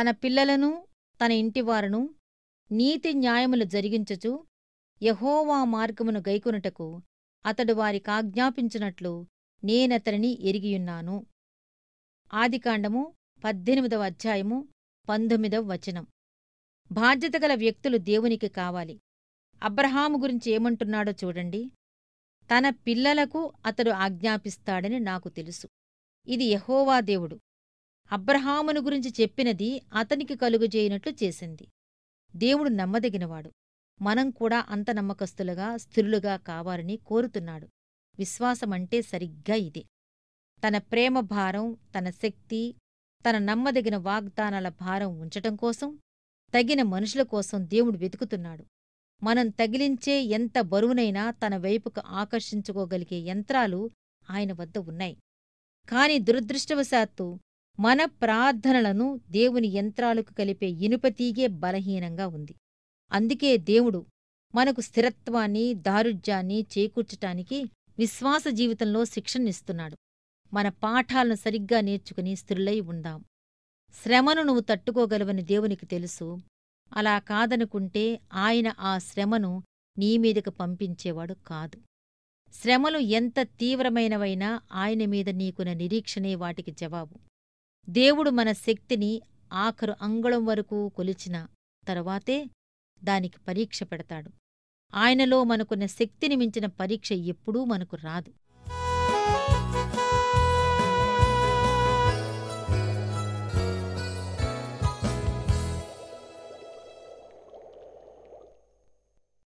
తన పిల్లలను తన ఇంటివారును నీతి న్యాయములు జరిగించుచు యహోవా మార్గమును గైకొనుటకు అతడు వారికాజ్ఞాపించినట్లు నేనతనిని ఎరిగియున్నాను. ఆదికాండము పద్దెనిమిదవ అధ్యాయము పంతొమ్మిదవ వచనం. బాధ్యతగల వ్యక్తులు దేవునికి కావాలి. అబ్రహాము గురించి ఏమంటున్నాడో చూడండి. తన పిల్లలకు అతడు ఆజ్ఞాపిస్తాడని నాకు తెలుసు. ఇది యహోవా దేవుడు. అబ్రహామును గురించి చెప్పినది అతనికి కలుగుజేయనట్లు చేసింది. దేవుడు నమ్మదగినవాడు. మనం కూడా అంత నమ్మకస్తులుగా స్థిరులుగా కావాలని కోరుతున్నాడు. విశ్వాసమంటే సరిగ్గా ఇదే. తన ప్రేమ భారం తన శక్తి తన నమ్మదగిన వాగ్దానాల భారం ఉంచటం కోసం తగిన మనుషుల కోసం దేవుడు వెతుకుతున్నాడు. మనం తగిలించే ఎంత బరువునైనా తన వైపుకు ఆకర్షించుకోగలిగే యంత్రాలు ఆయన వద్ద ఉన్నాయి. కాని దురదృష్టవశాత్తు మన ప్రార్థనలను దేవుని యంత్రాలకు కలిపే ఇనుపతీగే బలహీనంగా ఉంది. అందుకే దేవుడు మనకు స్థిరత్వాన్ని దారుఢ్యాన్ని చేకూర్చటానికి విశ్వాస జీవితంలో శిక్షణనిస్తున్నాడు. మన పాఠాలను సరిగ్గా నేర్చుకుని స్థిరులై ఉందాం. శ్రమను నువ్వు తట్టుకోగలవని దేవునికి తెలుసు. అలా కాదనుకుంటే ఆయన ఆ శ్రమను నీమీదకు పంపించేవాడు కాదు. శ్రమలు ఎంత తీవ్రమైనవైనా ఆయన మీద నీకున్న నిరీక్షణే వాటికి జవాబు. దేవుడు మన శక్తిని ఆఖరు అంగుళం వరకు కొలిచిన తరువాతే దానికి పరీక్ష పెడతాడు. ఆయనలో మనకున్న శక్తిని మించిన పరీక్ష ఎప్పుడూ మనకు రాదు.